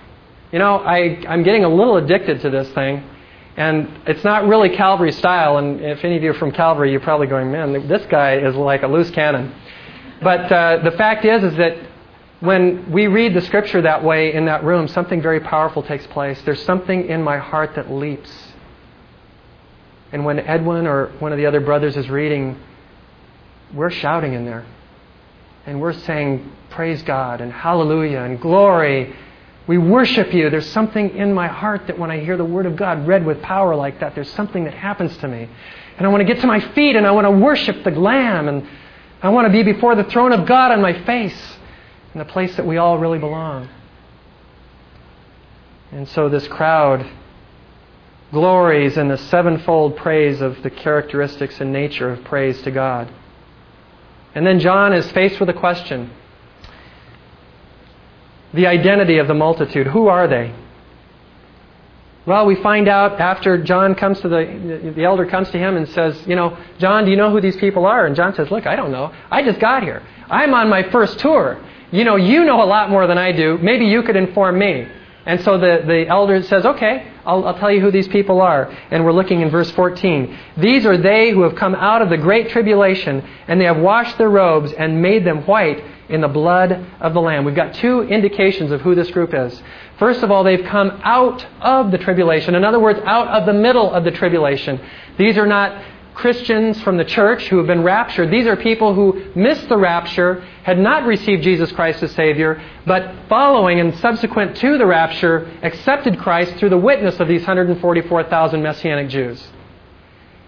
You know, I, I'm getting a little addicted to this thing. And it's not really Calvary style. And if any of you are from Calvary, you're probably going, man, this guy is like a loose cannon. But uh, the fact is, is that when we read the scripture that way in that room, something very powerful takes place. There's something in my heart that leaps. And when Edwin or one of the other brothers is reading, we're shouting in there. And we're saying, Praise God and hallelujah and glory. We worship you. There's something in my heart that when I hear the Word of God read with power like that, there's something that happens to me. And I want to get to my feet and I want to worship the Lamb. And I want to be before the throne of God on my face in the place that we all really belong. And so this crowd glories in the sevenfold praise of the characteristics and nature of praise to God. And then John is faced with a question the identity of the multitude. Who are they? Well, we find out after John comes to the, the elder comes to him and says, You know, John, do you know who these people are? And John says, Look, I don't know. I just got here. I'm on my first tour. You know, you know a lot more than I do. Maybe you could inform me. And so the, the elder says, Okay, I'll, I'll tell you who these people are. And we're looking in verse 14. These are they who have come out of the great tribulation, and they have washed their robes and made them white in the blood of the Lamb. We've got two indications of who this group is. First of all, they've come out of the tribulation. In other words, out of the middle of the tribulation. These are not Christians from the church who have been raptured. These are people who missed the rapture, had not received Jesus Christ as Savior, but following and subsequent to the rapture, accepted Christ through the witness of these 144,000 Messianic Jews.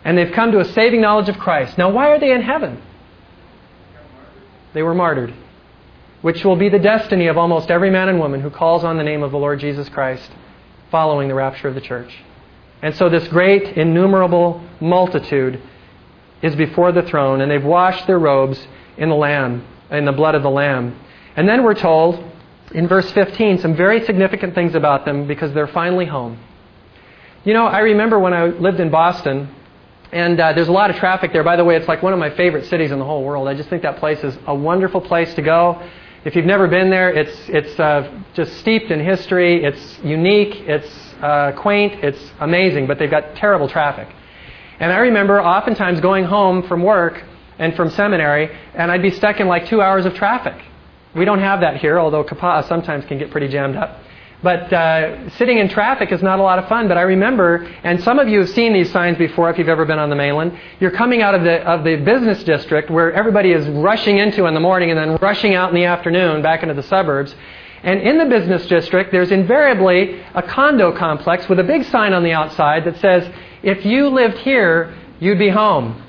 And they've come to a saving knowledge of Christ. Now, why are they in heaven? They were martyred, which will be the destiny of almost every man and woman who calls on the name of the Lord Jesus Christ following the rapture of the church. And so this great, innumerable multitude is before the throne, and they've washed their robes in the Lamb, in the blood of the Lamb. And then we're told in verse 15 some very significant things about them because they're finally home. You know, I remember when I lived in Boston, and uh, there's a lot of traffic there. By the way, it's like one of my favorite cities in the whole world. I just think that place is a wonderful place to go. If you've never been there, it's, it's uh, just steeped in history. It's unique. It's uh, quaint, it's amazing, but they've got terrible traffic. And I remember oftentimes going home from work and from seminary, and I'd be stuck in like two hours of traffic. We don't have that here, although Kapa'a sometimes can get pretty jammed up. But uh, sitting in traffic is not a lot of fun. But I remember, and some of you have seen these signs before if you've ever been on the mainland. You're coming out of the of the business district where everybody is rushing into in the morning and then rushing out in the afternoon back into the suburbs. And in the business district, there's invariably a condo complex with a big sign on the outside that says, if you lived here, you'd be home.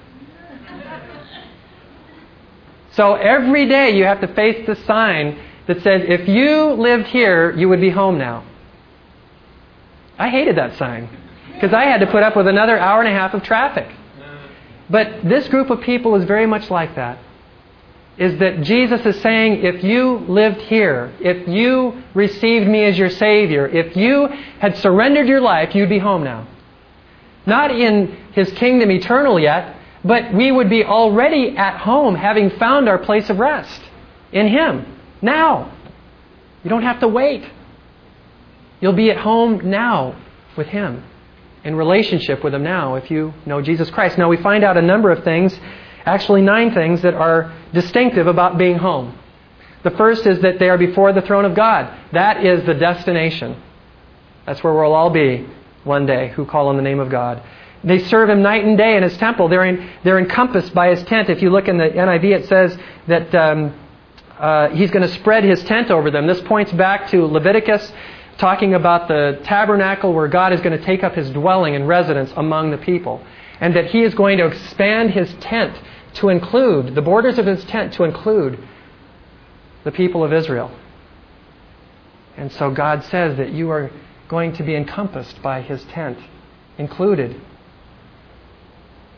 So every day you have to face the sign that says, if you lived here, you would be home now. I hated that sign because I had to put up with another hour and a half of traffic. But this group of people is very much like that is that Jesus is saying, if you lived here, if you received me as your Savior, if you had surrendered your life, you'd be home now. Not in His kingdom eternal yet, but we would be already at home having found our place of rest in Him. Now. You don't have to wait. You'll be at home now with Him, in relationship with Him now if you know Jesus Christ. Now we find out a number of things actually nine things that are distinctive about being home. The first is that they are before the throne of God. That is the destination. That's where we'll all be one day who call on the name of God. They serve him night and day in his temple. They're, in, they're encompassed by his tent. If you look in the NIV, it says that um, uh, he's going to spread his tent over them. This points back to Leviticus, talking about the tabernacle where God is going to take up his dwelling and residence among the people. And that he is going to expand his tent to include, the borders of his tent to include the people of Israel. And so God says that you are going to be encompassed by his tent, included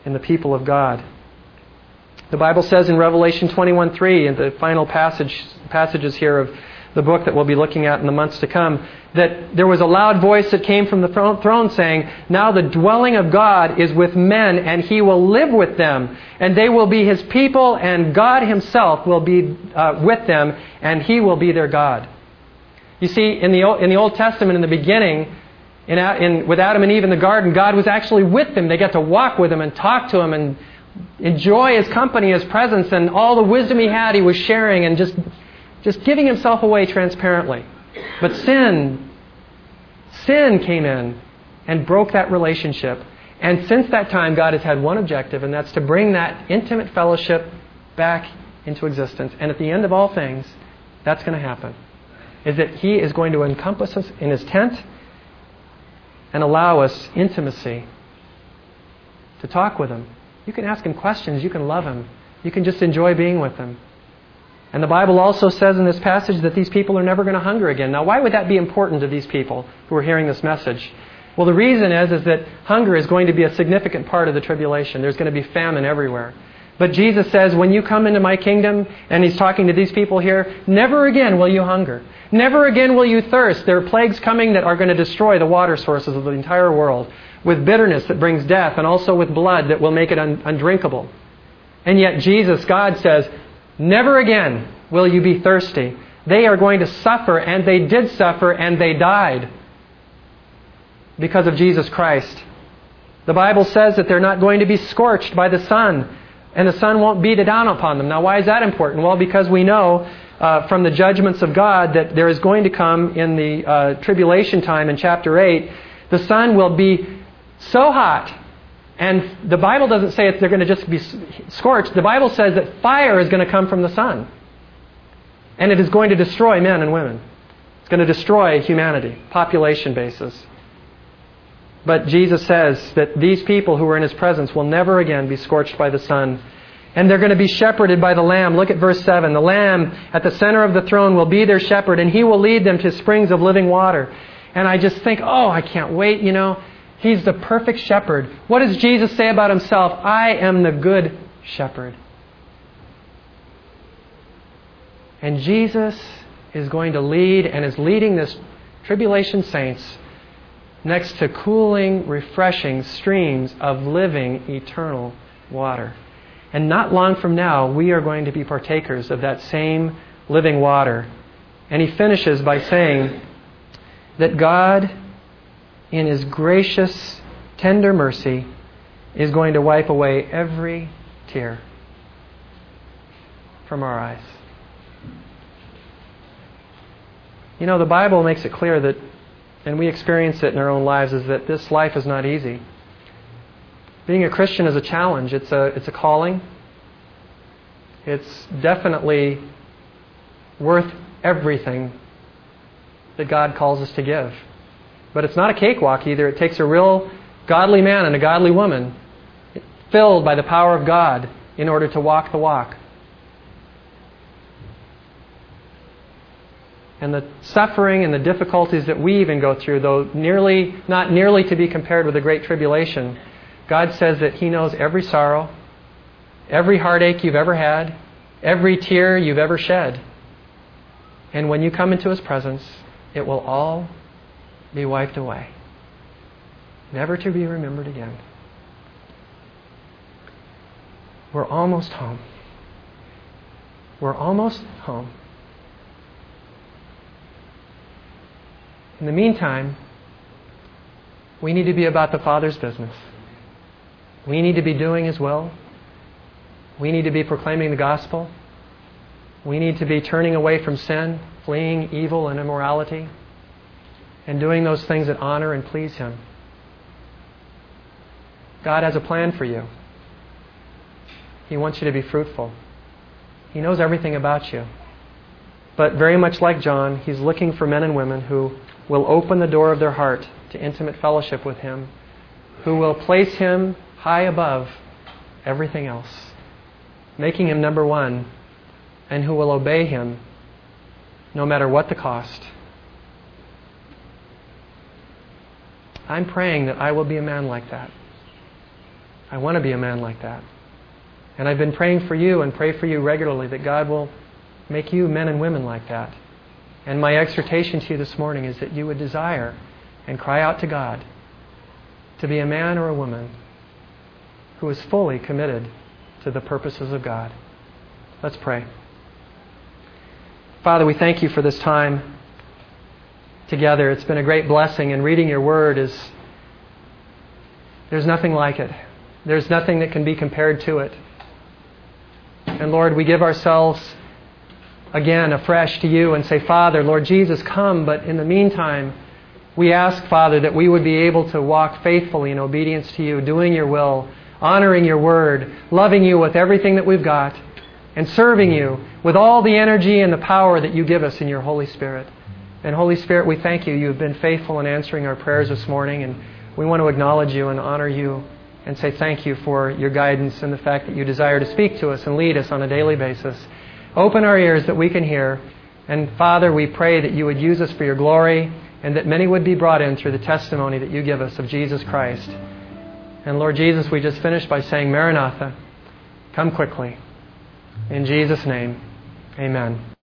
in the people of God. The Bible says in Revelation 21:3, in the final passage, passages here of the book that we'll be looking at in the months to come, that there was a loud voice that came from the throne saying, Now the dwelling of God is with men, and he will live with them, and they will be his people, and God himself will be uh, with them, and he will be their God. You see, in the, in the Old Testament, in the beginning, in, in, with Adam and Eve in the garden, God was actually with them. They got to walk with him and talk to him and enjoy his company, his presence, and all the wisdom he had, he was sharing and just just giving himself away transparently. But sin, sin came in and broke that relationship. And since that time, God has had one objective, and that's to bring that intimate fellowship back into existence. And at the end of all things, that's going to happen. Is that He is going to encompass us in His tent and allow us intimacy to talk with Him. You can ask Him questions, you can love Him, you can just enjoy being with Him. And the Bible also says in this passage that these people are never going to hunger again. Now, why would that be important to these people who are hearing this message? Well, the reason is, is that hunger is going to be a significant part of the tribulation. There's going to be famine everywhere. But Jesus says, when you come into my kingdom, and he's talking to these people here, never again will you hunger. Never again will you thirst. There are plagues coming that are going to destroy the water sources of the entire world, with bitterness that brings death, and also with blood that will make it un- undrinkable. And yet, Jesus, God says, never again will you be thirsty. They are going to suffer, and they did suffer, and they died because of Jesus Christ. The Bible says that they're not going to be scorched by the sun and the sun won't beat it down upon them. Now, why is that important? Well, because we know uh, from the judgments of God that there is going to come in the uh, tribulation time in chapter 8, the sun will be so hot. And the Bible doesn't say they're going to just be scorched. The Bible says that fire is going to come from the sun. And it is going to destroy men and women. It's going to destroy humanity, population basis. But Jesus says that these people who are in his presence will never again be scorched by the sun. And they're going to be shepherded by the Lamb. Look at verse 7. The Lamb at the center of the throne will be their shepherd, and he will lead them to springs of living water. And I just think, oh, I can't wait, you know. He's the perfect shepherd. What does Jesus say about himself? I am the good shepherd. And Jesus is going to lead and is leading this tribulation saints next to cooling, refreshing streams of living, eternal water. And not long from now, we are going to be partakers of that same living water. And he finishes by saying that God, in his gracious, tender mercy, is going to wipe away every tear from our eyes. You know, the Bible makes it clear that and we experience it in our own lives, is that this life is not easy. Being a Christian is a challenge, it's a, it's a calling. It's definitely worth everything that God calls us to give. But it's not a cakewalk either. It takes a real godly man and a godly woman filled by the power of God in order to walk the walk. and the suffering and the difficulties that we even go through, though nearly not nearly to be compared with the great tribulation, God says that He knows every sorrow, every heartache you've ever had, every tear you've ever shed. And when you come into His presence, it will all be wiped away, never to be remembered again. We're almost home. We're almost home. In the meantime, we need to be about the Father's business. We need to be doing His will. We need to be proclaiming the gospel. We need to be turning away from sin, fleeing evil and immorality, and doing those things that honor and please Him. God has a plan for you. He wants you to be fruitful. He knows everything about you. But very much like John, He's looking for men and women who will open the door of their heart to intimate fellowship with Him, who will place Him high above everything else, making Him number one, and who will obey Him no matter what the cost. I'm praying that I will be a man like that. I want to be a man like that. And I've been praying for you and pray for you regularly that God will make you men and women like that. And my exhortation to you this morning is that you would desire and cry out to God to be a man or a woman who is fully committed to the purposes of God. Let's pray. Father, we thank you for this time together. It's been a great blessing, and reading your word is there's nothing like it. There's nothing that can be compared to it. And Lord, we give ourselves again afresh to you and say, Father, Lord Jesus, come. But in the meantime, we ask, Father, that we would be able to walk faithfully in obedience to you, doing your will, honoring your word, loving you with everything that we've got, and serving you with all the energy and the power that you give us in your Holy Spirit. And Holy Spirit, we thank you. You have been faithful in answering our prayers this morning, and we want to acknowledge you and honor you and say thank you for your guidance and the fact that you desire to speak to us and lead us on a daily basis. Open our ears that we can hear. And Father, we pray that you would use us for your glory and that many would be brought in through the testimony that you give us of Jesus Christ. And Lord Jesus, we just finished by saying, Maranatha, come quickly. In Jesus' name, amen.